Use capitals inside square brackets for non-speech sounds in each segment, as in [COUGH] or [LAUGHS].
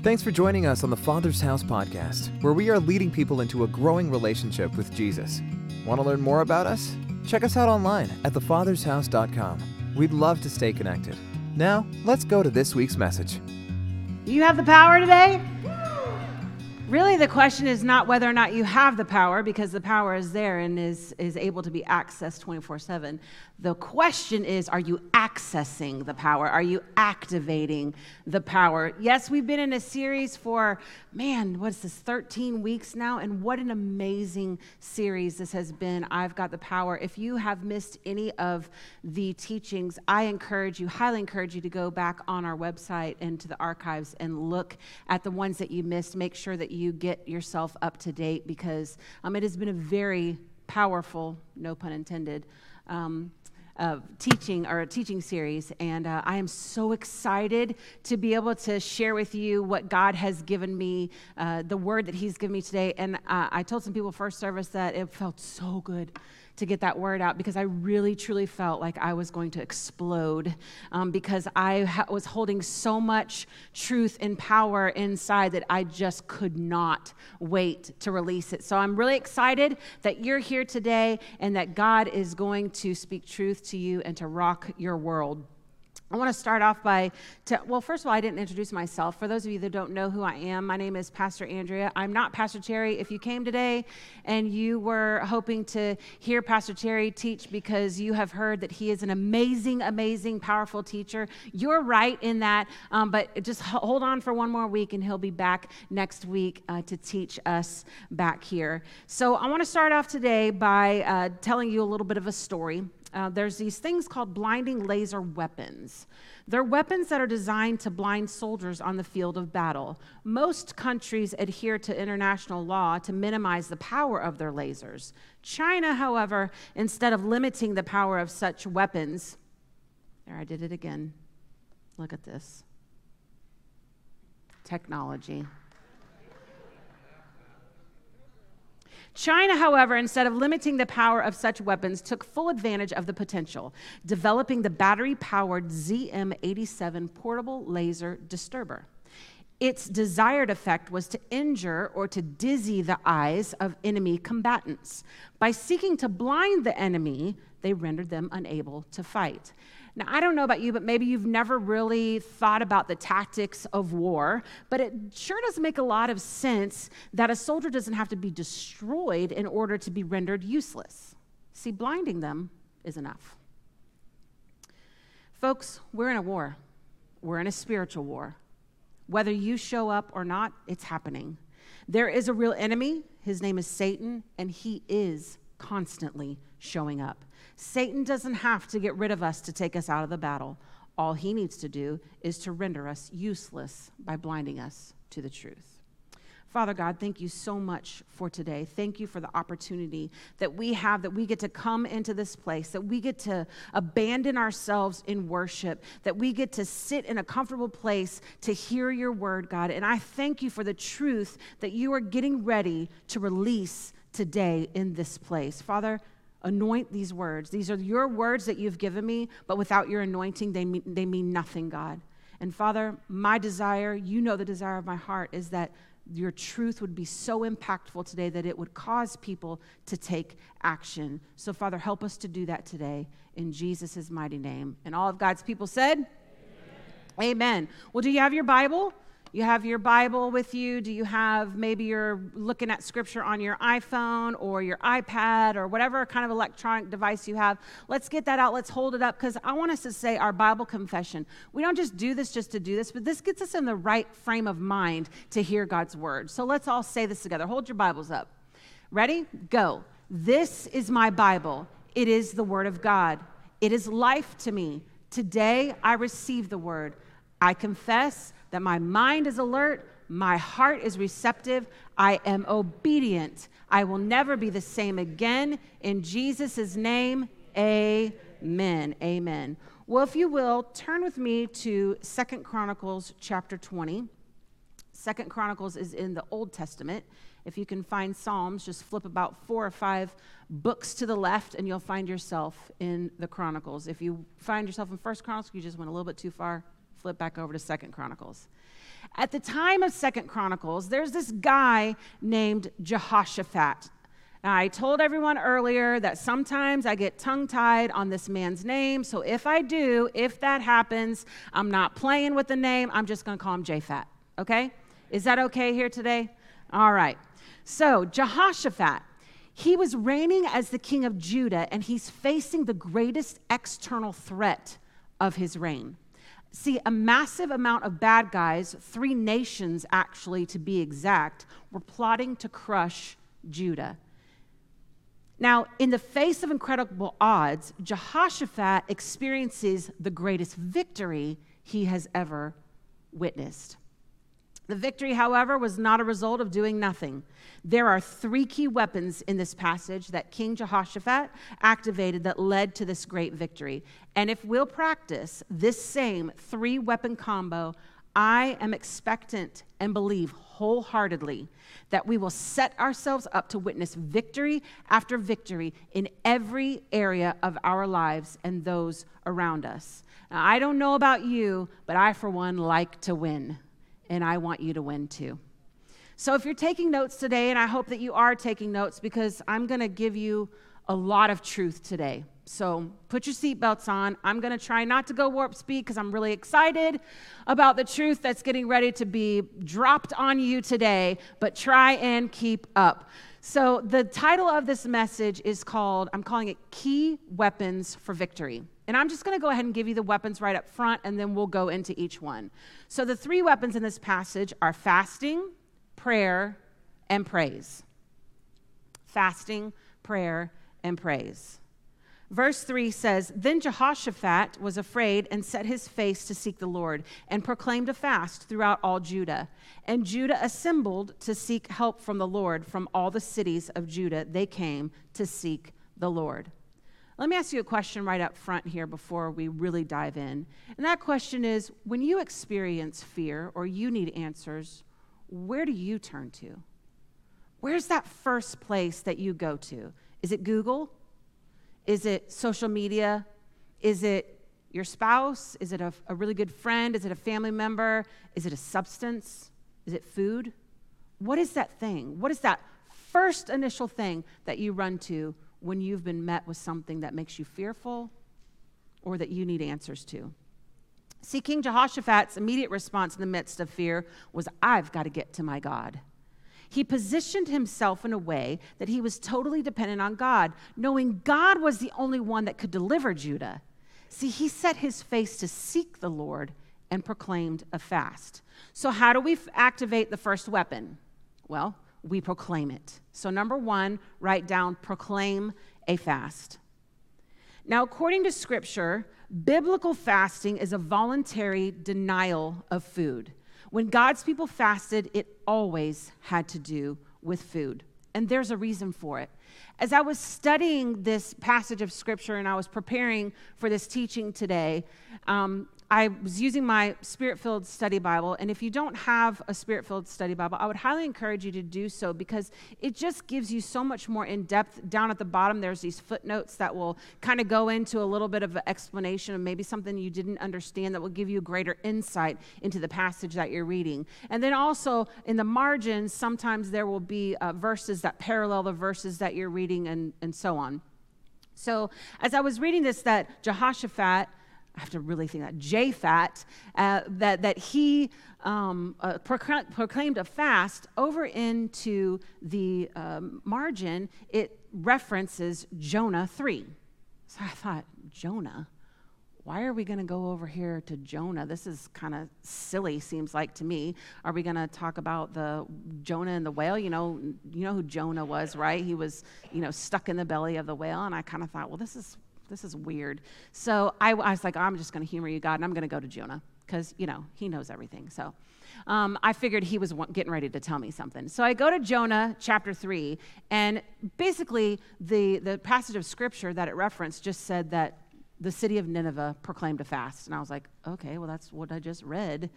Thanks for joining us on the Father's House podcast, where we are leading people into a growing relationship with Jesus. Want to learn more about us? Check us out online at thefathershouse.com. We'd love to stay connected. Now, let's go to this week's message. You have the power today? Really, the question is not whether or not you have the power, because the power is there and is, is able to be accessed 24 7. The question is, are you accessing the power? Are you activating the power? Yes, we've been in a series for, man, what's this, 13 weeks now? And what an amazing series this has been. I've got the power. If you have missed any of the teachings, I encourage you, highly encourage you to go back on our website and to the archives and look at the ones that you missed. Make sure that you get yourself up to date because um, it has been a very powerful, no pun intended, um, uh, teaching or a teaching series, and uh, I am so excited to be able to share with you what God has given me, uh, the word that He's given me today. And uh, I told some people first service that it felt so good to get that word out because I really truly felt like I was going to explode um, because I ha- was holding so much truth and power inside that I just could not wait to release it. So I'm really excited that you're here today and that God is going to speak truth to you and to rock your world. I want to start off by, to, well, first of all, I didn't introduce myself. For those of you that don't know who I am, my name is Pastor Andrea. I'm not Pastor Terry. If you came today and you were hoping to hear Pastor Terry teach because you have heard that he is an amazing, amazing, powerful teacher, you're right in that. Um, but just hold on for one more week and he'll be back next week uh, to teach us back here. So I want to start off today by uh, telling you a little bit of a story uh, there's these things called blinding laser weapons. They're weapons that are designed to blind soldiers on the field of battle. Most countries adhere to international law to minimize the power of their lasers. China, however, instead of limiting the power of such weapons, there I did it again. Look at this technology. China, however, instead of limiting the power of such weapons, took full advantage of the potential, developing the battery powered ZM 87 portable laser disturber. Its desired effect was to injure or to dizzy the eyes of enemy combatants. By seeking to blind the enemy, they rendered them unable to fight. Now, I don't know about you, but maybe you've never really thought about the tactics of war, but it sure does make a lot of sense that a soldier doesn't have to be destroyed in order to be rendered useless. See, blinding them is enough. Folks, we're in a war, we're in a spiritual war. Whether you show up or not, it's happening. There is a real enemy. His name is Satan, and he is constantly showing up. Satan doesn't have to get rid of us to take us out of the battle. All he needs to do is to render us useless by blinding us to the truth. Father God, thank you so much for today. Thank you for the opportunity that we have, that we get to come into this place, that we get to abandon ourselves in worship, that we get to sit in a comfortable place to hear your word, God. And I thank you for the truth that you are getting ready to release today in this place. Father, Anoint these words. These are your words that you've given me, but without your anointing, they mean, they mean nothing, God. And Father, my desire, you know the desire of my heart, is that your truth would be so impactful today that it would cause people to take action. So, Father, help us to do that today in Jesus' mighty name. And all of God's people said, Amen. Amen. Well, do you have your Bible? You have your Bible with you? Do you have maybe you're looking at scripture on your iPhone or your iPad or whatever kind of electronic device you have? Let's get that out. Let's hold it up because I want us to say our Bible confession. We don't just do this just to do this, but this gets us in the right frame of mind to hear God's word. So let's all say this together. Hold your Bibles up. Ready? Go. This is my Bible. It is the word of God. It is life to me. Today I receive the word. I confess that my mind is alert, my heart is receptive, I am obedient. I will never be the same again. In Jesus' name, amen. Amen. Well, if you will, turn with me to Second Chronicles chapter 20. Second Chronicles is in the Old Testament. If you can find Psalms, just flip about four or five books to the left and you'll find yourself in the Chronicles. If you find yourself in First Chronicles, you just went a little bit too far flip back over to Second Chronicles. At the time of Second Chronicles, there's this guy named Jehoshaphat. Now, I told everyone earlier that sometimes I get tongue tied on this man's name. So if I do, if that happens, I'm not playing with the name. I'm just going to call him Japhat. Okay? Is that okay here today? All right. So, Jehoshaphat, he was reigning as the king of Judah, and he's facing the greatest external threat of his reign. See, a massive amount of bad guys, three nations actually to be exact, were plotting to crush Judah. Now, in the face of incredible odds, Jehoshaphat experiences the greatest victory he has ever witnessed. The victory, however, was not a result of doing nothing. There are three key weapons in this passage that King Jehoshaphat activated that led to this great victory. And if we'll practice this same three weapon combo, I am expectant and believe wholeheartedly that we will set ourselves up to witness victory after victory in every area of our lives and those around us. Now, I don't know about you, but I, for one, like to win and I want you to win too. So if you're taking notes today, and I hope that you are taking notes because I'm going to give you a lot of truth today. So put your seatbelts on. I'm going to try not to go warp speed because I'm really excited about the truth that's getting ready to be dropped on you today, but try and keep up. So the title of this message is called, I'm calling it Key Weapons for Victory. And I'm just going to go ahead and give you the weapons right up front, and then we'll go into each one. So, the three weapons in this passage are fasting, prayer, and praise. Fasting, prayer, and praise. Verse 3 says Then Jehoshaphat was afraid and set his face to seek the Lord and proclaimed a fast throughout all Judah. And Judah assembled to seek help from the Lord from all the cities of Judah. They came to seek the Lord. Let me ask you a question right up front here before we really dive in. And that question is when you experience fear or you need answers, where do you turn to? Where's that first place that you go to? Is it Google? Is it social media? Is it your spouse? Is it a, a really good friend? Is it a family member? Is it a substance? Is it food? What is that thing? What is that first initial thing that you run to when you've been met with something that makes you fearful or that you need answers to. See, King Jehoshaphat's immediate response in the midst of fear was, I've got to get to my God. He positioned himself in a way that he was totally dependent on God, knowing God was the only one that could deliver Judah. See, he set his face to seek the Lord and proclaimed a fast. So, how do we f- activate the first weapon? Well, we proclaim it. So, number one, write down proclaim a fast. Now, according to scripture, biblical fasting is a voluntary denial of food. When God's people fasted, it always had to do with food. And there's a reason for it. As I was studying this passage of scripture and I was preparing for this teaching today, um, I was using my spirit filled study Bible. And if you don't have a spirit filled study Bible, I would highly encourage you to do so because it just gives you so much more in depth. Down at the bottom, there's these footnotes that will kind of go into a little bit of an explanation of maybe something you didn't understand that will give you greater insight into the passage that you're reading. And then also in the margins, sometimes there will be uh, verses that parallel the verses that you're reading and, and so on. So, as I was reading this, that Jehoshaphat I have to really think that Japhat, uh, that, that he um, uh, proclaimed a fast over into the um, margin, it references Jonah 3. So I thought, Jonah? Why are we going to go over here to Jonah? This is kind of silly, seems like to me. Are we going to talk about the Jonah and the whale? You know, you know who Jonah was, right? He was, you know, stuck in the belly of the whale, and I kind of thought, well, this is this is weird. So I, I was like, I'm just going to humor you, God, and I'm going to go to Jonah because, you know, he knows everything. So um, I figured he was getting ready to tell me something. So I go to Jonah chapter 3, and basically the, the passage of scripture that it referenced just said that the city of Nineveh proclaimed a fast. And I was like, okay, well, that's what I just read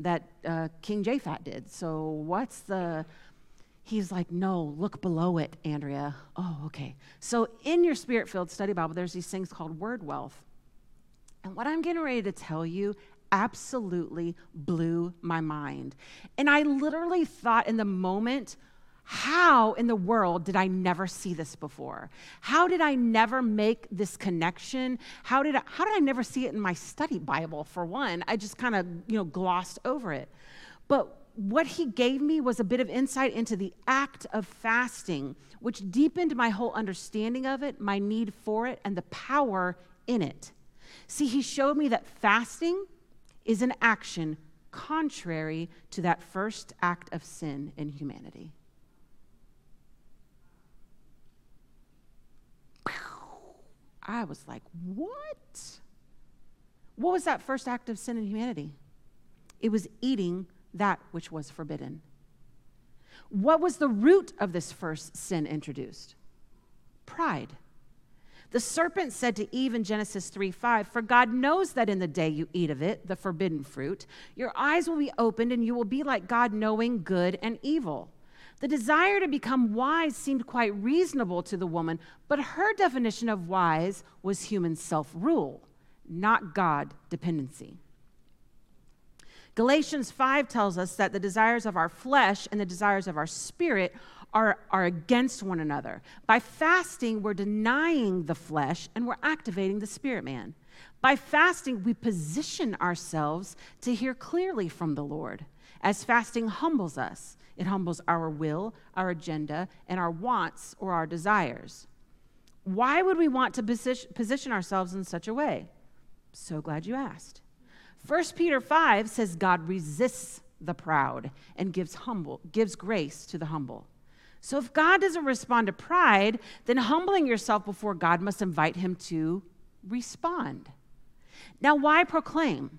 that uh, King Japhat did. So what's the He's like, no, look below it, Andrea. Oh, okay. So in your spirit filled study Bible, there's these things called word wealth. And what I'm getting ready to tell you absolutely blew my mind. And I literally thought in the moment, how in the world did I never see this before? How did I never make this connection? How did I, how did I never see it in my study Bible for one? I just kind of, you know, glossed over it. But what he gave me was a bit of insight into the act of fasting, which deepened my whole understanding of it, my need for it, and the power in it. See, he showed me that fasting is an action contrary to that first act of sin in humanity. I was like, what? What was that first act of sin in humanity? It was eating that which was forbidden. What was the root of this first sin introduced? Pride. The serpent said to Eve in Genesis 3 5, For God knows that in the day you eat of it, the forbidden fruit, your eyes will be opened and you will be like God, knowing good and evil. The desire to become wise seemed quite reasonable to the woman, but her definition of wise was human self rule, not God dependency. Galatians 5 tells us that the desires of our flesh and the desires of our spirit are, are against one another. By fasting, we're denying the flesh and we're activating the spirit man. By fasting, we position ourselves to hear clearly from the Lord. As fasting humbles us, it humbles our will, our agenda, and our wants or our desires. Why would we want to position ourselves in such a way? So glad you asked. 1 Peter 5 says God resists the proud and gives humble gives grace to the humble. So if God doesn't respond to pride, then humbling yourself before God must invite him to respond. Now why proclaim?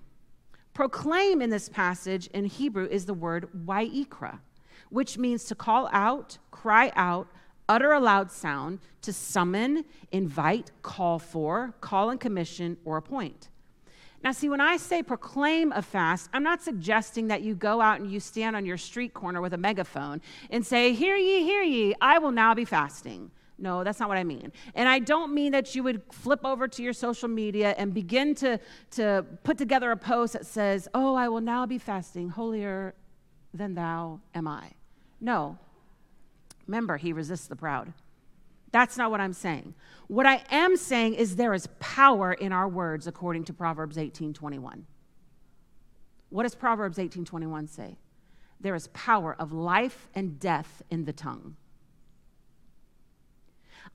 Proclaim in this passage in Hebrew is the word wa'ikra, which means to call out, cry out, utter a loud sound, to summon, invite, call for, call and commission, or appoint. Now, see, when I say proclaim a fast, I'm not suggesting that you go out and you stand on your street corner with a megaphone and say, Hear ye, hear ye, I will now be fasting. No, that's not what I mean. And I don't mean that you would flip over to your social media and begin to, to put together a post that says, Oh, I will now be fasting, holier than thou am I. No. Remember, he resists the proud. That's not what I'm saying. What I am saying is there is power in our words according to Proverbs 18:21. What does Proverbs 18:21 say? There is power of life and death in the tongue.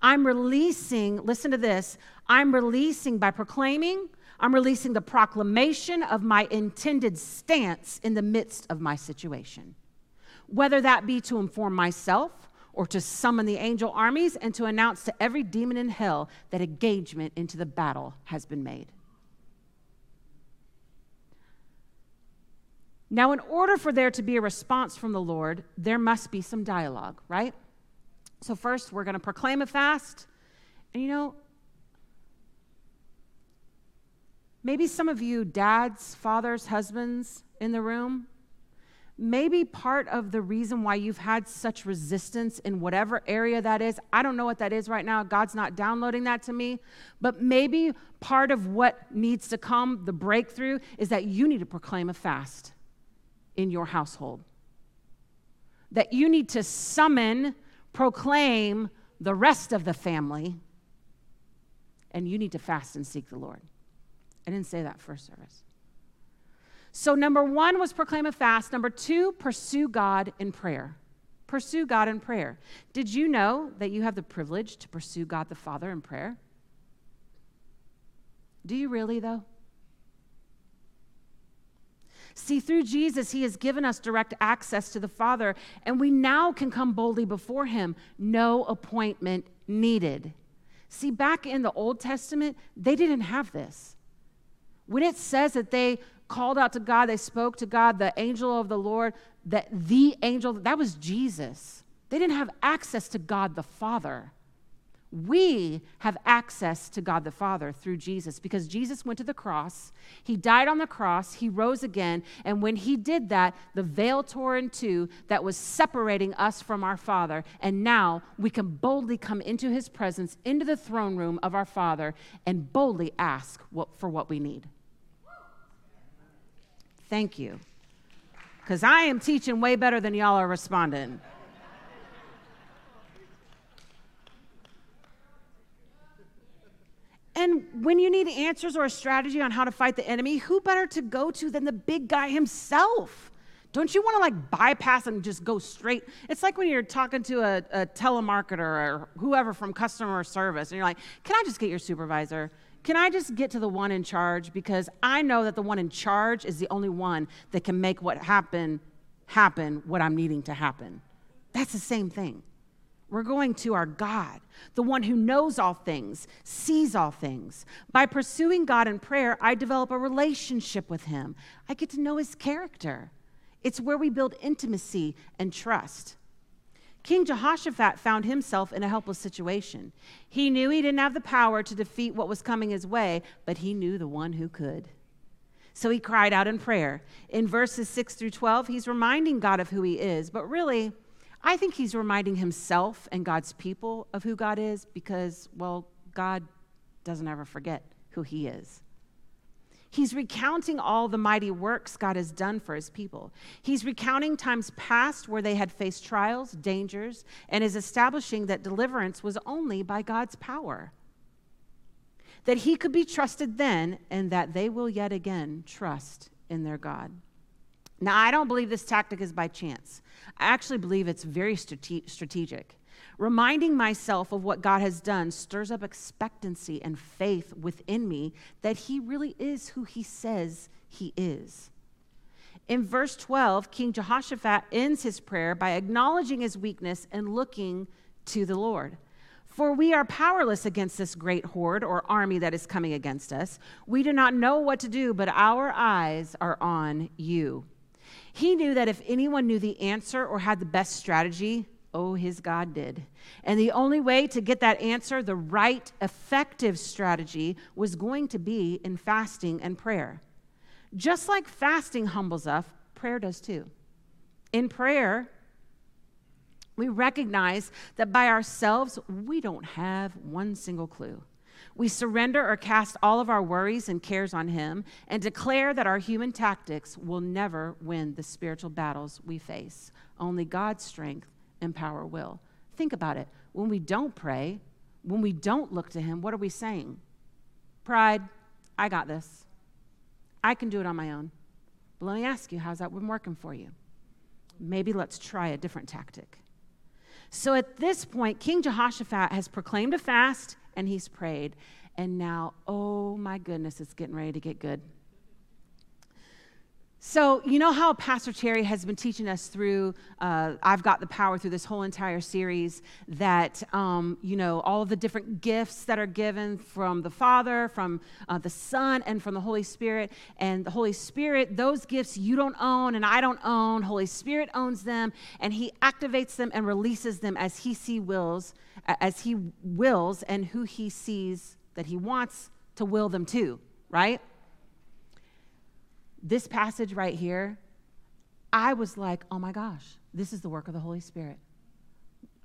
I'm releasing, listen to this, I'm releasing by proclaiming, I'm releasing the proclamation of my intended stance in the midst of my situation. Whether that be to inform myself, or to summon the angel armies and to announce to every demon in hell that engagement into the battle has been made. Now, in order for there to be a response from the Lord, there must be some dialogue, right? So, first, we're going to proclaim a fast. And you know, maybe some of you, dads, fathers, husbands in the room, maybe part of the reason why you've had such resistance in whatever area that is, I don't know what that is right now. God's not downloading that to me. But maybe part of what needs to come, the breakthrough, is that you need to proclaim a fast in your household. That you need to summon, proclaim the rest of the family, and you need to fast and seek the Lord. I didn't say that first service. So, number one was proclaim a fast. Number two, pursue God in prayer. Pursue God in prayer. Did you know that you have the privilege to pursue God the Father in prayer? Do you really, though? See, through Jesus, He has given us direct access to the Father, and we now can come boldly before Him. No appointment needed. See, back in the Old Testament, they didn't have this. When it says that they called out to God, they spoke to God, the angel of the Lord, that the angel, that was Jesus. They didn't have access to God the Father. We have access to God the Father through Jesus because Jesus went to the cross. He died on the cross. He rose again. And when he did that, the veil tore in two that was separating us from our Father. And now we can boldly come into his presence, into the throne room of our Father, and boldly ask what, for what we need. Thank you. Because I am teaching way better than y'all are responding. And when you need answers or a strategy on how to fight the enemy, who better to go to than the big guy himself? Don't you want to like bypass and just go straight? It's like when you're talking to a, a, telemarketer or whoever from customer service, and you're like, Can I just get your supervisor? Can I just get to the one in charge? Because I know that the one in charge is the only one that can make what happen happen what I'm needing to happen. That's the same thing. We're going to our God, the one who knows all things, sees all things. By pursuing God in prayer, I develop a relationship with Him. I get to know His character. It's where we build intimacy and trust. King Jehoshaphat found himself in a helpless situation. He knew he didn't have the power to defeat what was coming his way, but he knew the one who could. So he cried out in prayer. In verses 6 through 12, he's reminding God of who he is, but really, I think he's reminding himself and God's people of who God is because, well, God doesn't ever forget who he is. He's recounting all the mighty works God has done for his people. He's recounting times past where they had faced trials, dangers, and is establishing that deliverance was only by God's power. That he could be trusted then, and that they will yet again trust in their God. Now, I don't believe this tactic is by chance. I actually believe it's very strate- strategic. Reminding myself of what God has done stirs up expectancy and faith within me that He really is who He says He is. In verse 12, King Jehoshaphat ends his prayer by acknowledging his weakness and looking to the Lord. For we are powerless against this great horde or army that is coming against us. We do not know what to do, but our eyes are on you. He knew that if anyone knew the answer or had the best strategy, oh, his God did. And the only way to get that answer, the right, effective strategy, was going to be in fasting and prayer. Just like fasting humbles us, prayer does too. In prayer, we recognize that by ourselves, we don't have one single clue. We surrender or cast all of our worries and cares on Him and declare that our human tactics will never win the spiritual battles we face. Only God's strength and power will. Think about it. When we don't pray, when we don't look to Him, what are we saying? Pride, I got this. I can do it on my own. But let me ask you, how's that been working for you? Maybe let's try a different tactic. So at this point, King Jehoshaphat has proclaimed a fast and he's prayed. And now, oh my goodness, it's getting ready to get good. So, you know how Pastor Terry has been teaching us through uh, I've Got the Power through this whole entire series that, um, you know, all of the different gifts that are given from the Father, from uh, the Son, and from the Holy Spirit. And the Holy Spirit, those gifts you don't own and I don't own. Holy Spirit owns them, and He activates them and releases them as He see wills, as He wills, and who He sees that He wants to will them to, right? This passage right here, I was like, oh my gosh, this is the work of the Holy Spirit.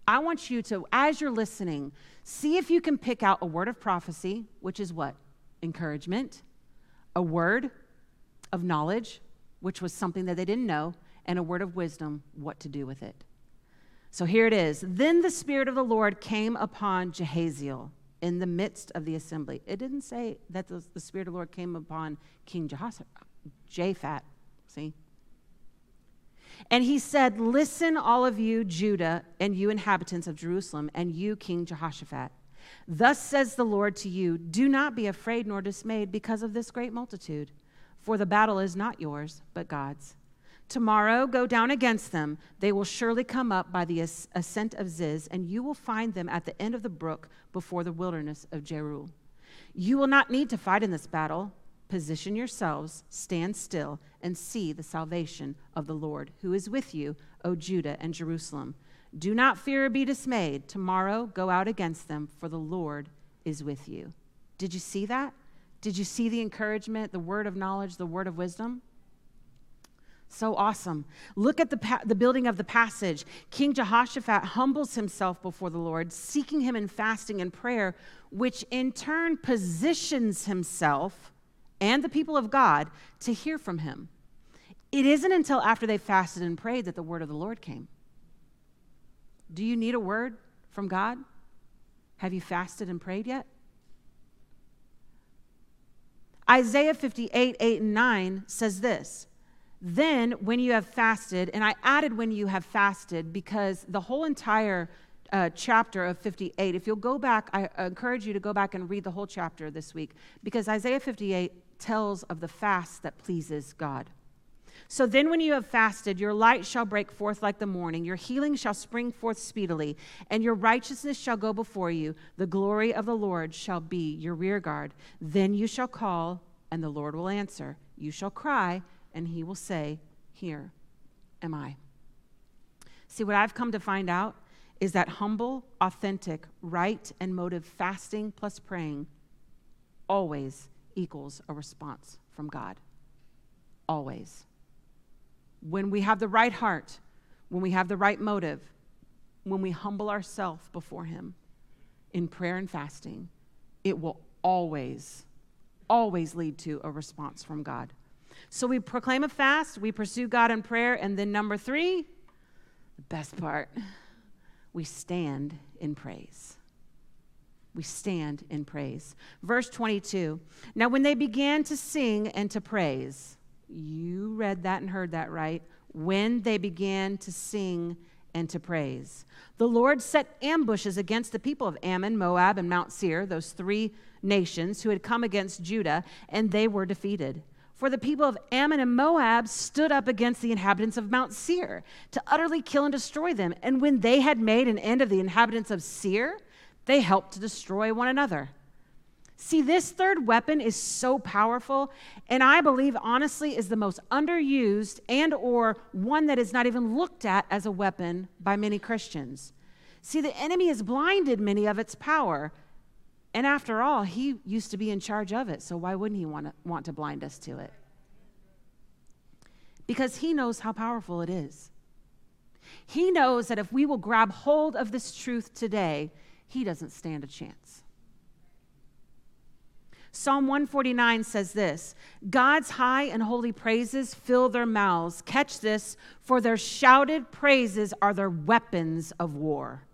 I want you to, as you're listening, see if you can pick out a word of prophecy, which is what? Encouragement, a word of knowledge, which was something that they didn't know, and a word of wisdom, what to do with it. So here it is. Then the Spirit of the Lord came upon Jehaziel in the midst of the assembly. It didn't say that the, Spirit of the Lord came upon King Jehoshaphat. Japhat. See? And he said, Listen, all of you, Judah, and you inhabitants of Jerusalem, and you, King Jehoshaphat. Thus says the Lord to you Do not be afraid nor dismayed because of this great multitude, for the battle is not yours, but God's. Tomorrow go down against them. They will surely come up by the ascent of Ziz, and you will find them at the end of the brook before the wilderness of Jeruel. You will not need to fight in this battle. Position yourselves, stand still, and see the salvation of the Lord, who is with you, O Judah and Jerusalem. Do not fear or be dismayed. Tomorrow go out against them, for the Lord is with you. Did you see that? Did you see the encouragement, the word of knowledge, the word of wisdom? So awesome. Look at the, pa- the building of the passage. King Jehoshaphat humbles himself before the Lord, seeking him in fasting and prayer, which in turn positions himself and the people of God to hear from him. It isn't until after they fasted and prayed that the word of the Lord came. Do you need a word from God? Have you fasted and prayed yet? Isaiah 58, 8 and 9 says this Then, when you have fasted, and I added when you have fasted because the whole entire uh, chapter of 58, if you'll go back, I encourage you to go back and read the whole chapter this week because Isaiah 58 tells of the fast that pleases God. So then, when you have fasted, your light shall break forth like the morning, your healing shall spring forth speedily, and your righteousness shall go before you. The glory of the Lord shall be your rearguard. Then you shall call, and the Lord will answer. You shall cry, and he will say, Here am I. See, what I've come to find out is that humble, authentic, right, and motive fasting plus praying always equals a response from God. Always when we have the right heart, when we have the right motive, when we humble ourselves before Him in prayer and fasting, it will always, always lead to a response from God. So we proclaim a fast, we pursue God in prayer, and then number three, the best part, we stand in praise. We stand in praise. Verse 22 Now, when they began to sing and to praise, you read that and heard that right. When they began to sing and to praise. The Lord set ambushes against the people of Ammon, Moab, and Mount Seir, those three nations who had come against Judah, and they were defeated. For the people of Ammon and Moab stood up against the inhabitants of Mount Seir to utterly kill and destroy them. And when they had made an end of the inhabitants of Seir, they help to destroy one another. See, this third weapon is so powerful, and I believe honestly is the most underused and or one that is not even looked at as a weapon by many Christians. See, the enemy has blinded many of its power. And after all, he used to be in charge of it, so why wouldn't he want to, want to blind us to it? Because he knows how powerful it is. He knows that if we will grab hold of this truth today, he doesn't stand a chance. Psalm 149 says this God's high and holy praises fill their mouths. Catch this, for their shouted praises are their weapons of war.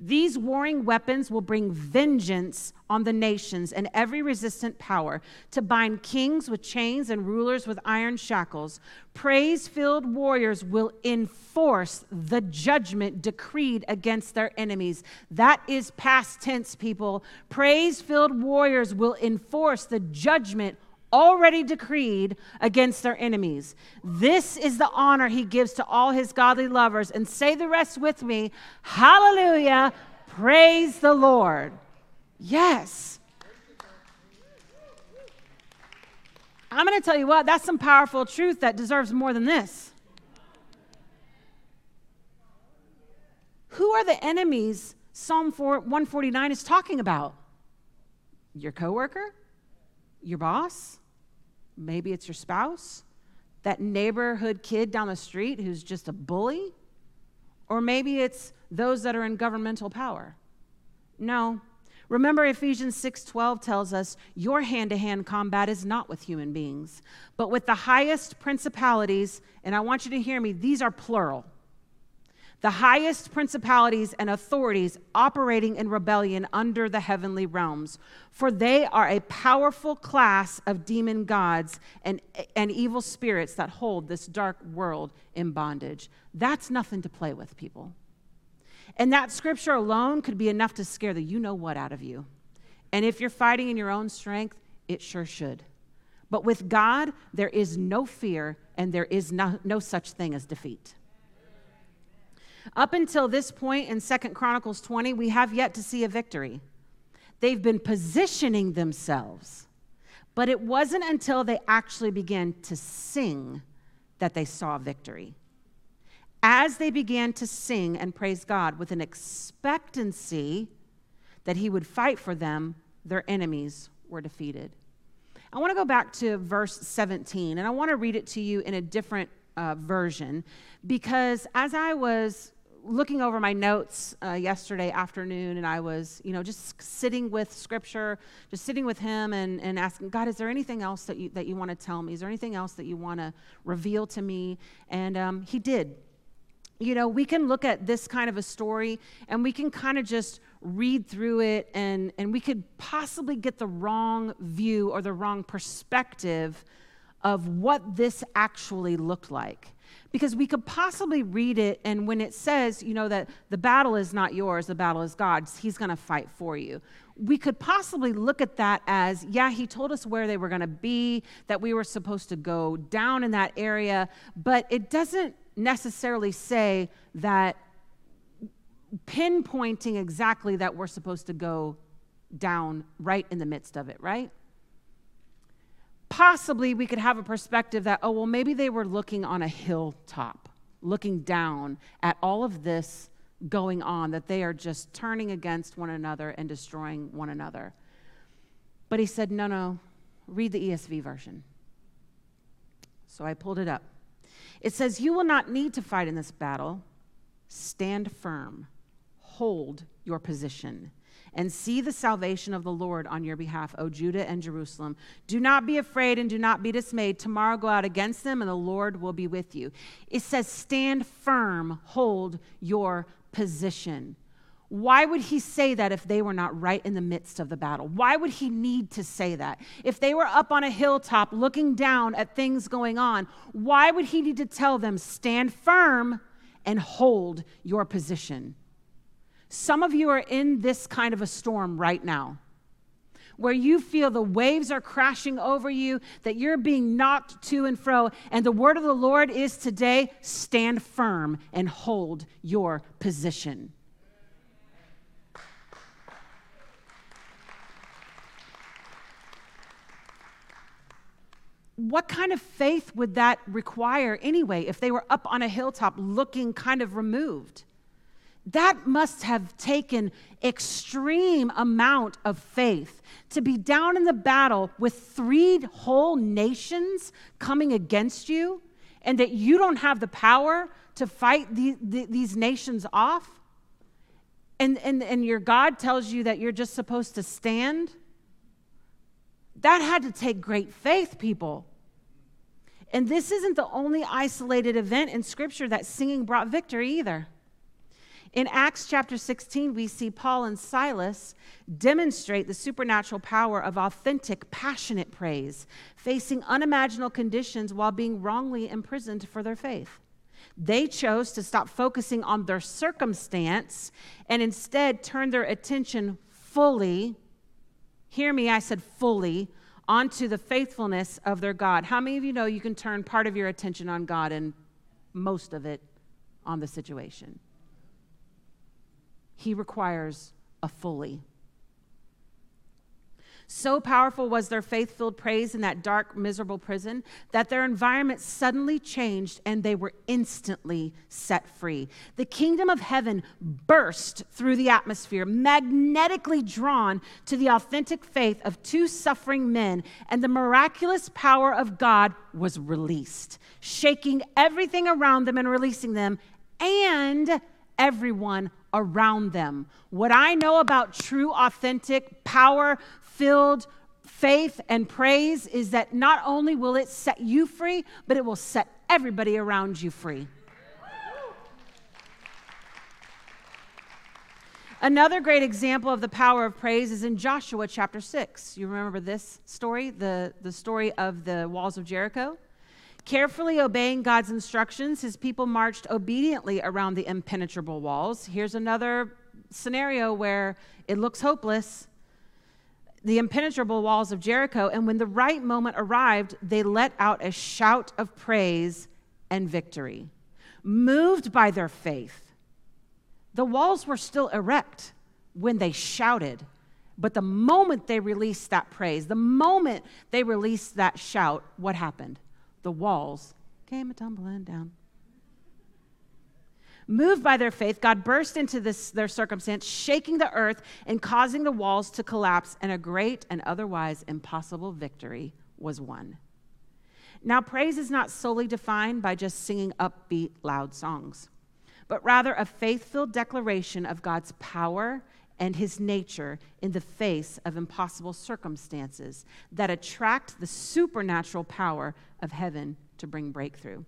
These warring weapons will bring vengeance on the nations and every resistant power to bind kings with chains and rulers with iron shackles. Praise filled warriors will enforce the judgment decreed against their enemies. That is past tense, people. Praise filled warriors will enforce the judgment already decreed against their enemies. This is the honor he gives to all his godly lovers. And say the rest with me Hallelujah, praise the Lord. Yes. I'm going to tell you what, that's some powerful truth that deserves more than this. Who are the enemies Psalm 4, 149 is talking about? Your coworker? Your boss, maybe it's your spouse, that neighborhood kid down the street who's just a bully, or maybe it's those that are in governmental power. No. Remember Ephesians 6:12 tells us your hand-to-hand combat is not with human beings, but with the highest principalities, and I want you to hear me, these are plural the highest principalities and authorities operating in rebellion under the heavenly realms. For they are a powerful class of demon gods and, and evil spirits that hold this dark world in bondage. That's nothing to play with, people. And that scripture alone could be enough to scare the you know what out of you. And if you're fighting in your own strength, it sure should. But with God, there is no fear and there is no, no such thing as defeat. Up until this point in Second Chronicles 20, we have yet to see a victory. They've been positioning themselves, but it wasn't until they actually began to sing that they saw victory. As they began to sing and praise God with an expectancy that He would fight for them, their enemies were defeated. I want to go back to verse 17, and I want to read it to you in a different uh, version because as I was looking over my notes uh, yesterday afternoon, and I was, you know, just sitting with Scripture, just sitting with Him, and, and asking God, is there anything else that you that you want to tell me? Is there anything else that you want to reveal to me? And um, He did. You know, we can look at this kind of a story, and we can kind of just read through it, and and we could possibly get the wrong view or the wrong perspective of what this actually looked like because we could possibly read it and when it says you know that the battle is not yours the battle is god's he's going to fight for you. We could possibly look at that as yeah he told us where they were going to be that we were supposed to go down in that area but it doesn't necessarily say that pinpointing exactly that we're supposed to go down right in the midst of it right possibly we could have a perspective that, oh, well, maybe they were looking on a hilltop, looking down at all of this going on, that they are just turning against one another and destroying one another. But he said, no, no, read the ESV version. So I pulled it up. It says, You will not need to fight in this battle. Stand firm, hold your position and see the salvation of the Lord on your behalf, O Judah and Jerusalem. Do not be afraid and do not be dismayed. Tomorrow go out against them, and the Lord will be with you. It says, Stand firm, hold your position. Why would he say that if they were not right in the midst of the battle? Why would he need to say that? If they were up on a hilltop looking down at things going on, why would he need to tell them, stand firm and hold your position? Some of you are in this kind of a storm right now where you feel the waves are crashing over you, that you're being knocked to and fro. And the word of the Lord is today stand firm and hold your position. What kind of faith would that require anyway if they were up on a hilltop looking kind of removed? That must have taken extreme amount of faith to be down in the battle with three whole nations coming against you and that you don't have the power to fight the, the, these nations off. And, and, and your god tells you that you're just supposed to stand. That had to take great faith people. And this isn't the only isolated event in scripture that singing brought victory either in Acts chapter 16, we see Paul and Silas demonstrate the supernatural power of authentic, passionate praise, facing unimaginable conditions while being wrongly imprisoned for their faith. They chose to stop focusing on their circumstance and instead turn their attention fully, hear me, I said fully, onto the faithfulness of their God. How many of you know you can turn part of your attention on God and most of it on the situation? He requires a fully. So powerful was their faith filled praise in that dark, miserable prison that their environment suddenly changed and they were instantly set free. The kingdom of heaven burst through the atmosphere, magnetically drawn to the authentic faith of two suffering men, and the miraculous power of God was released, shaking everything around them and releasing them and everyone around them. What I know about true, authentic, power filled faith and praise is that not only will it set you free, but it will set everybody around you free. Another great example of the power of praise is in Joshua chapter 6. You remember this story, the, the story of the walls of Jericho? Carefully obeying God's instructions, his people marched obediently around the impenetrable walls. Here's another scenario where it looks hopeless the impenetrable walls of Jericho. And when the right moment arrived, they let out a shout of praise and victory. Moved by their faith, the walls were still erect when they shouted. But the moment they released that praise, the moment they released that shout, what happened? The walls came tumbling down. Moved by their faith, God burst into this, their circumstance, shaking the earth and causing the walls to collapse, and a great and otherwise impossible victory was won. Now, praise is not solely defined by just singing upbeat, loud songs, but rather a faith filled declaration of God's power and his nature in the face of impossible circumstances that attract the supernatural power of heaven to bring breakthrough.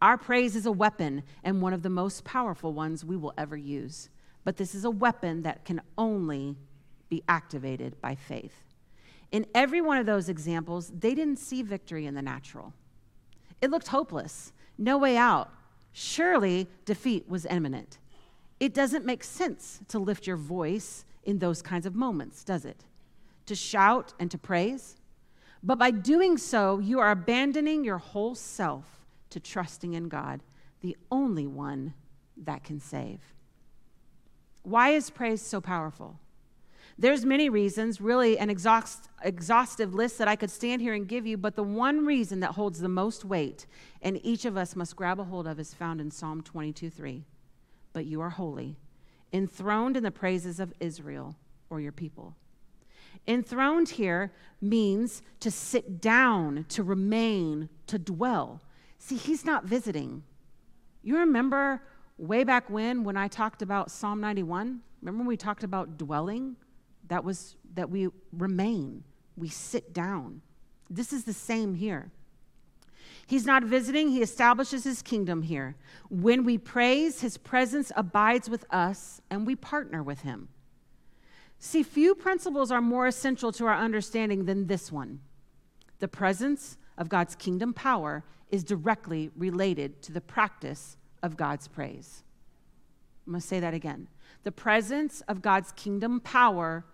Our praise is a weapon and one of the most powerful ones we will ever use. But this is a weapon that can only be activated by faith. In every one of those examples, they didn't see victory in the natural. It looked hopeless, no way out. Surely defeat was imminent. It doesn't make sense to lift your voice in those kinds of moments, does it? To shout and to praise. But by doing so, you are abandoning your whole self to trusting in God, the only one that can save. Why is praise so powerful? There's many reasons, really an exhaust, exhaustive list that I could stand here and give you, but the one reason that holds the most weight and each of us must grab a hold of is found in Psalm 22 3. But you are holy, enthroned in the praises of Israel or your people. Enthroned here means to sit down, to remain, to dwell. See, he's not visiting. You remember way back when when I talked about Psalm 91? Remember when we talked about dwelling? That was that we remain, we sit down. This is the same here. He's not visiting, he establishes his kingdom here. When we praise, his presence abides with us and we partner with him. See, few principles are more essential to our understanding than this one. The presence of God's kingdom power is directly related to the practice of God's praise. I'm going to say that again. The presence of God's kingdom power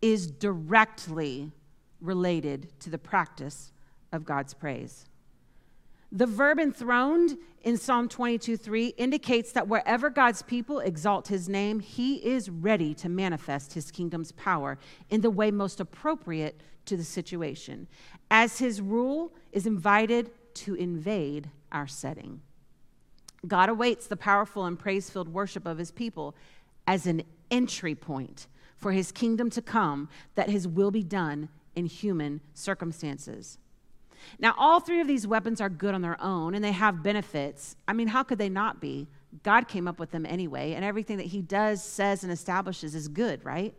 is directly related to the practice of God's praise. The verb enthroned in Psalm 22 3 indicates that wherever God's people exalt his name, he is ready to manifest his kingdom's power in the way most appropriate to the situation, as his rule is invited to invade our setting. God awaits the powerful and praise filled worship of his people as an entry point for his kingdom to come, that his will be done in human circumstances. Now, all three of these weapons are good on their own and they have benefits. I mean, how could they not be? God came up with them anyway, and everything that he does, says, and establishes is good, right?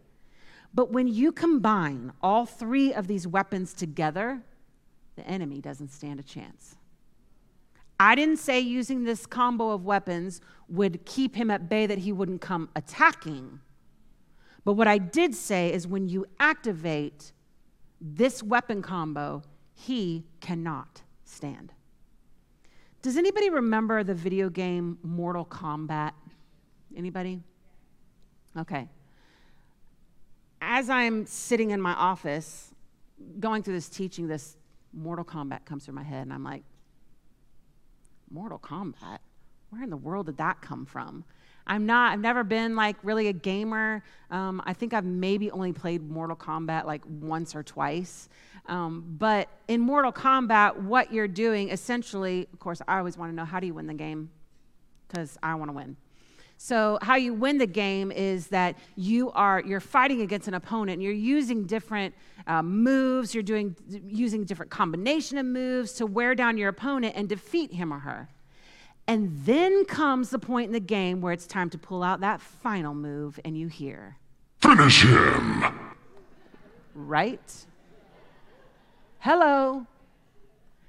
But when you combine all three of these weapons together, the enemy doesn't stand a chance. I didn't say using this combo of weapons would keep him at bay that he wouldn't come attacking. But what I did say is when you activate this weapon combo, he cannot stand. Does anybody remember the video game Mortal Kombat? Anybody? Okay. As I'm sitting in my office going through this teaching, this Mortal Kombat comes through my head, and I'm like, Mortal Kombat? Where in the world did that come from? I'm not, I've never been like really a gamer. Um, I think I've maybe only played Mortal Kombat like once or twice. Um, but in Mortal Kombat, what you're doing essentially, of course, I always want to know how do you win the game? Because I want to win. So how you win the game is that you are you're fighting against an opponent. And you're using different uh, moves. You're doing using different combination of moves to wear down your opponent and defeat him or her. And then comes the point in the game where it's time to pull out that final move, and you hear, Finish him! Right? Hello.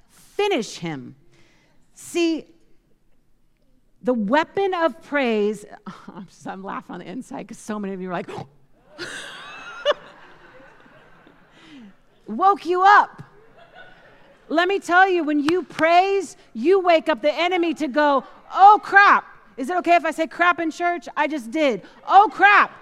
Finish him. See, the weapon of praise, [LAUGHS] I'm, just, I'm laughing on the inside because so many of you are like, [GASPS] woke you up. Let me tell you, when you praise, you wake up the enemy to go, oh crap. Is it okay if I say crap in church? I just did. Oh crap.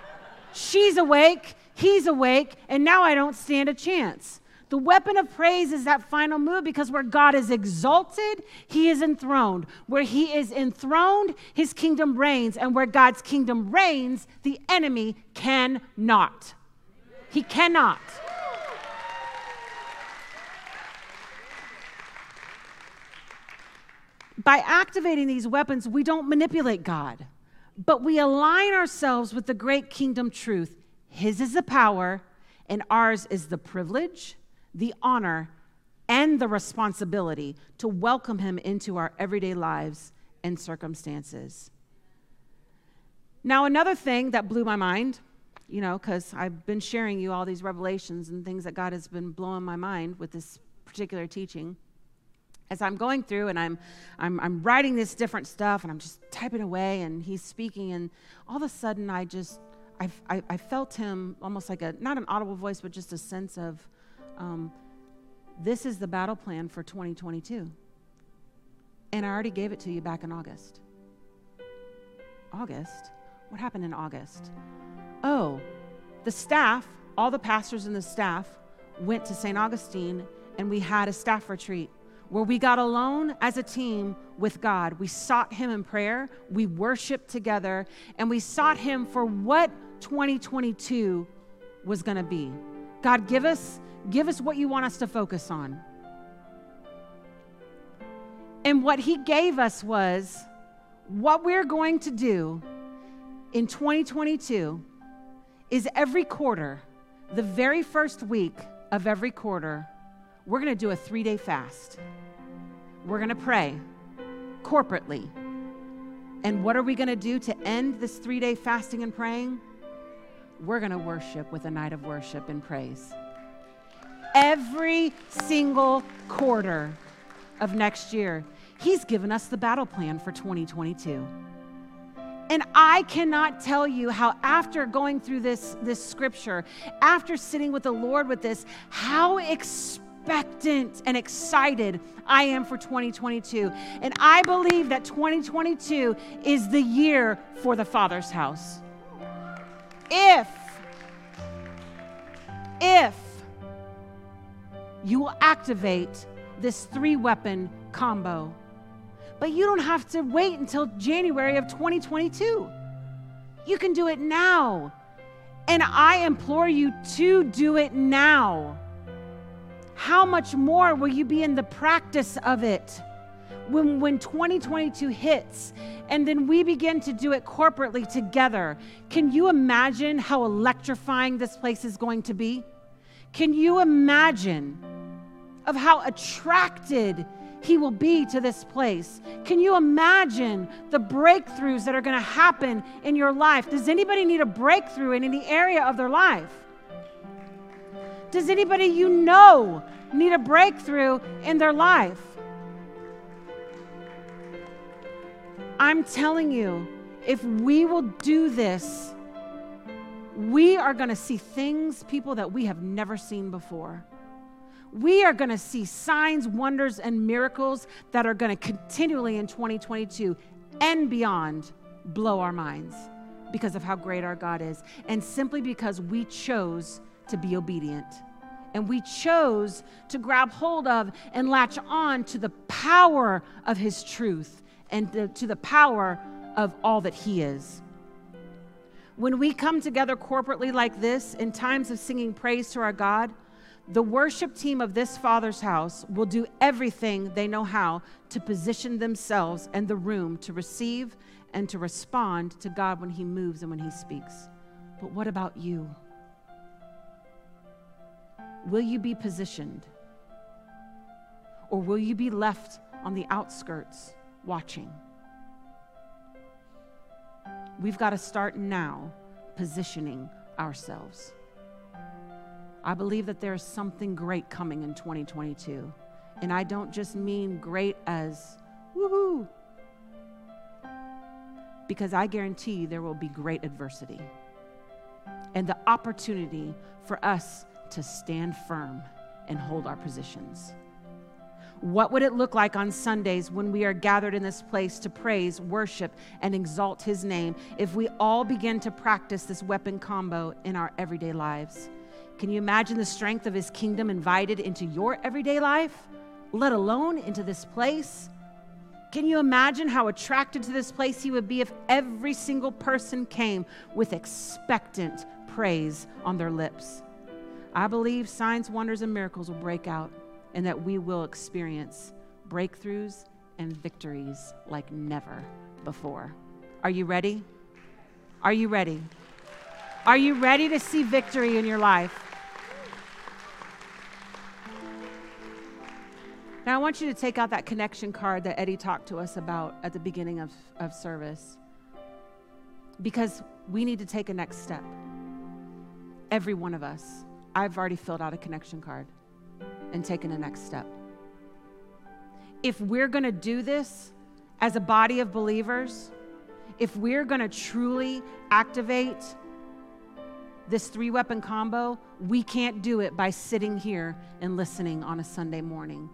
She's awake, he's awake, and now I don't stand a chance. The weapon of praise is that final move because where God is exalted, he is enthroned. Where he is enthroned, his kingdom reigns. And where God's kingdom reigns, the enemy cannot. He cannot. By activating these weapons, we don't manipulate God, but we align ourselves with the great kingdom truth. His is the power, and ours is the privilege, the honor, and the responsibility to welcome Him into our everyday lives and circumstances. Now, another thing that blew my mind, you know, because I've been sharing you all these revelations and things that God has been blowing my mind with this particular teaching. As I'm going through and I'm, I'm, I'm writing this different stuff and I'm just typing away and he's speaking, and all of a sudden I just, I, I, I felt him almost like a, not an audible voice, but just a sense of, um, this is the battle plan for 2022. And I already gave it to you back in August. August? What happened in August? Oh, the staff, all the pastors and the staff went to St. Augustine and we had a staff retreat where we got alone as a team with God. We sought Him in prayer, we worshiped together, and we sought Him for what 2022 was going to be. God, give us, give us what you want us to focus on. And what He gave us was what we're going to do in 2022 is every quarter, the very first week of every quarter, we're going to do a three day fast. We're going to pray corporately. And what are we going to do to end this three day fasting and praying? We're going to worship with a night of worship and praise. Every single quarter of next year, He's given us the battle plan for 2022. And I cannot tell you how, after going through this, this scripture, after sitting with the Lord with this, how expectant and excited I am for 2022. And I believe that 2022 is the year for the Father's house. If, if you will activate this three weapon combo but you don't have to wait until January of 2022. You can do it now. And I implore you to do it now. How much more will you be in the practice of it when, when 2022 hits and then we begin to do it corporately together? Can you imagine how electrifying this place is going to be? Can you imagine of how attracted he will be to this place. Can you imagine the breakthroughs that are going to happen in your life? Does anybody need a breakthrough in any area of their life? Does anybody you know need a breakthrough in their life? I'm telling you, if we will do this, we are going to see things, people that we have never seen before we are going to see signs, wonders, and miracles that are going to continually in 2022 and beyond blow our minds because of how great our God is. And simply because we chose to be obedient. And we chose to grab hold of and latch on to the power of His truth and to the power of all that He is. When we come together corporately like this in times of singing praise to our God, the worship team of this Father's house will do everything they know how to position themselves and the room to receive and to respond to God when He moves and when He speaks. But what about you? Will you be positioned? Or will you be left on the outskirts watching? We've got to start now positioning ourselves. I believe that there's something great coming in 2022. And I don't just mean great as woohoo, because I guarantee there will be great adversity and the opportunity for us to stand firm and hold our positions. What would it look like on Sundays when we are gathered in this place to praise, worship, and exalt His name if we all begin to practice this weapon combo in our everyday lives? Can you imagine the strength of his kingdom invited into your everyday life, let alone into this place? Can you imagine how attracted to this place he would be if every single person came with expectant praise on their lips? I believe signs, wonders, and miracles will break out and that we will experience breakthroughs and victories like never before. Are you ready? Are you ready? Are you ready to see victory in your life? Now, I want you to take out that connection card that Eddie talked to us about at the beginning of, of service because we need to take a next step. Every one of us. I've already filled out a connection card and taken a next step. If we're going to do this as a body of believers, if we're going to truly activate this three weapon combo, we can't do it by sitting here and listening on a Sunday morning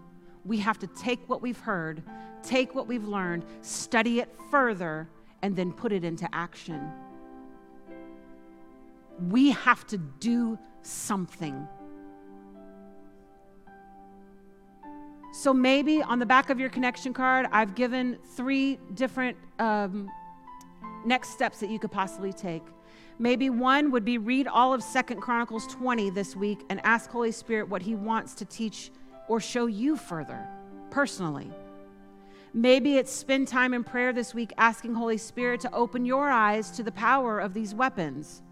we have to take what we've heard, take what we've learned, study it further, and then put it into action. We have to do something. So maybe on the back of your connection card, I've given three different um, next steps that you could possibly take. Maybe one would be read all of Second Chronicles 20 this week and ask Holy Spirit what He wants to teach or show you further personally. Maybe it's spend time in prayer this week asking Holy Spirit to open your eyes to the power of these weapons.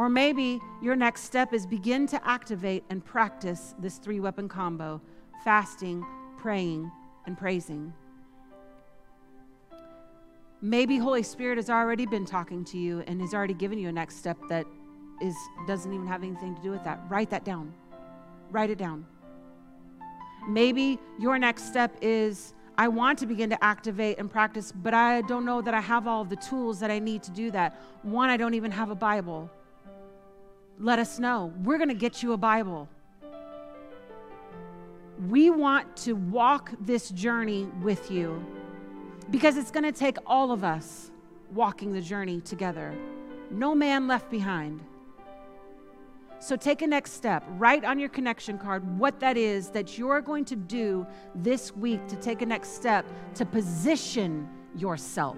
Or maybe your next step is begin to activate and practice this three weapon combo fasting, praying, and praising. Maybe Holy Spirit has already been talking to you and has already given you a next step that is doesn't even have anything to do with that. Write that down. Write it down. Maybe your next step is I want to begin to activate and practice, but I don't know that I have all the tools that I need to do that. One, I don't even have a Bible. Let us know. We're going to get you a Bible. We want to walk this journey with you because it's going to take all of us walking the journey together. No man left behind. So take a next step. Write on your connection card what that is that you're going to do this week to take a next step to position yourself.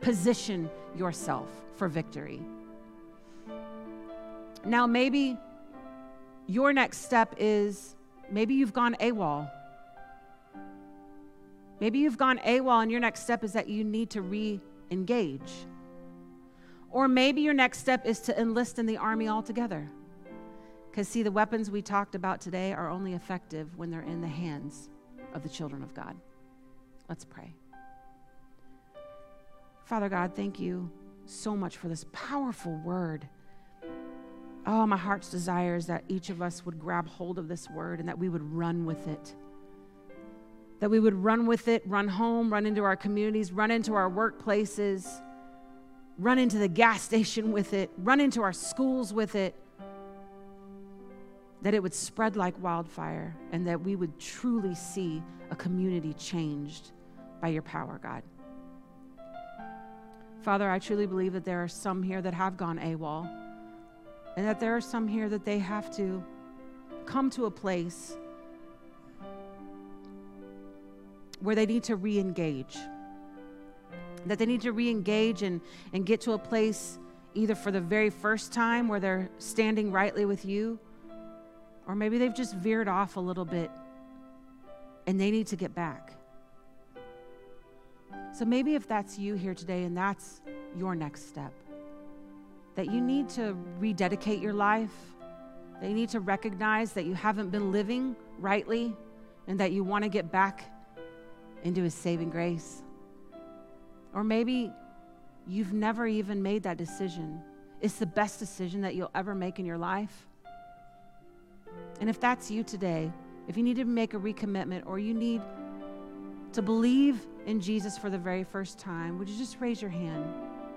Position yourself for victory. Now, maybe your next step is maybe you've gone AWOL. Maybe you've gone AWOL, and your next step is that you need to re engage. Or maybe your next step is to enlist in the army altogether. Because, see, the weapons we talked about today are only effective when they're in the hands of the children of God. Let's pray. Father God, thank you so much for this powerful word. Oh, my heart's desire is that each of us would grab hold of this word and that we would run with it. That we would run with it, run home, run into our communities, run into our workplaces run into the gas [LAUGHS] station with it, run into our schools with it, that it would spread like wildfire and that we would truly see a community changed by your power, God. Father, I truly believe that there are some here that have gone AWOL and that there are some here that they have to come to a place where they need to re engage that they need to re engage and, and get to a place either for the very first time where they're standing rightly with you, or maybe they've just veered off a little bit and they need to get back. So maybe if that's you here today and that's your next step, that you need to rededicate your life, that you need to recognize that you haven't been living rightly and that you want to get back into His saving grace. Or maybe you've never even made that decision. It's the best decision that you'll ever make in your life. And if that's you today, if you need to make a recommitment or you need to believe in Jesus for the very first time, would you just raise your hand?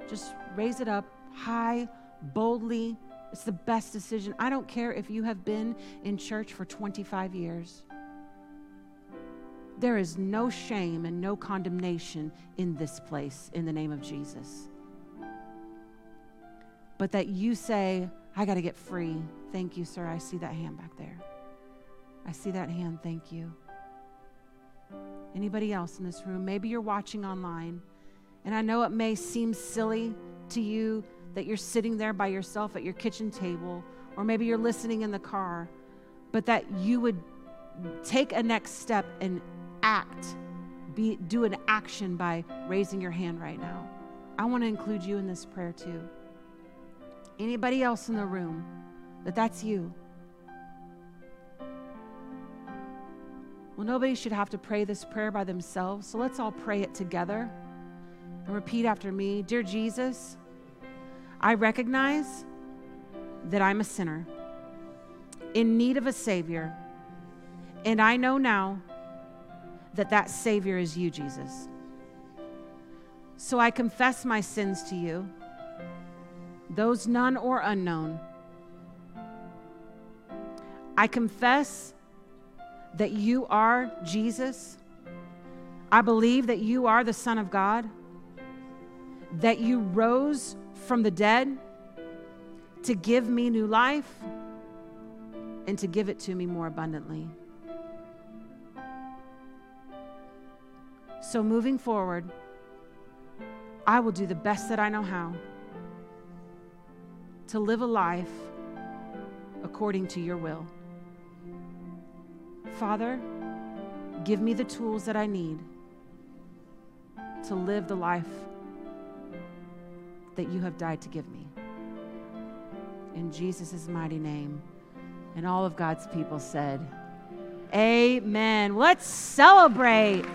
Just raise it up high, boldly. It's the best decision. I don't care if you have been in church for 25 years. There is no shame and no condemnation in this place in the name of Jesus. But that you say, I got to get free. Thank you, sir. I see that hand back there. I see that hand. Thank you. Anybody else in this room? Maybe you're watching online, and I know it may seem silly to you that you're sitting there by yourself at your kitchen table, or maybe you're listening in the car, but that you would take a next step and act, be, do an action by raising your hand right now. I want to include you in this prayer too. Anybody else in the room that that's you? Well, nobody should have to pray this prayer by themselves, so let's all pray it together. And repeat after me Dear Jesus, I recognize that I'm a sinner in need of a Savior, and I know now that that Savior is you, Jesus. So I confess my sins to you, those none or unknown. I confess that you are Jesus. I believe that you are the Son of God, that you rose from the dead to give me new life and to give it to me more abundantly. So, moving forward, I will do the best that I know how to live a life according to your will. Father, give me the tools that I need to live the life that you have died to give me. In Jesus' mighty name. And all of God's people said, Amen. Let's celebrate.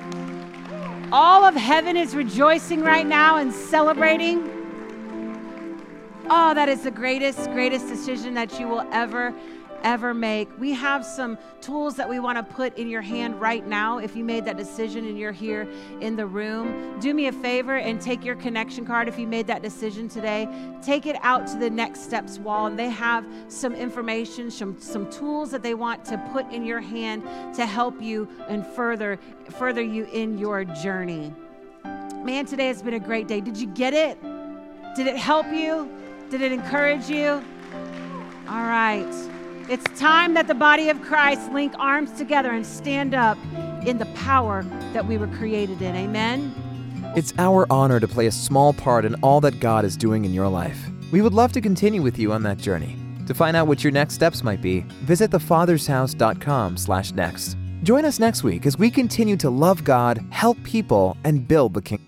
All of heaven is rejoicing right now and celebrating. Oh, that is the greatest, greatest decision that you will ever ever make. We have some tools that we want to put in your hand right now. If you made that decision and you're here in the room, do me a favor and take your connection card. If you made that decision today, take it out to the next steps wall, and they have some information, some, some tools that they want to put in your hand to help you and further further you in your journey. Man, today has been a great day. Did you get it? Did it help you? Did it encourage you? All right. It's time that the body of Christ link arms together and stand up in the power that we were created in. Amen. It's our honor to play a small part in all that God is doing in your life. We would love to continue with you on that journey. To find out what your next steps might be, visit thefathershouse.com/next. Join us next week as we continue to love God, help people, and build the kingdom.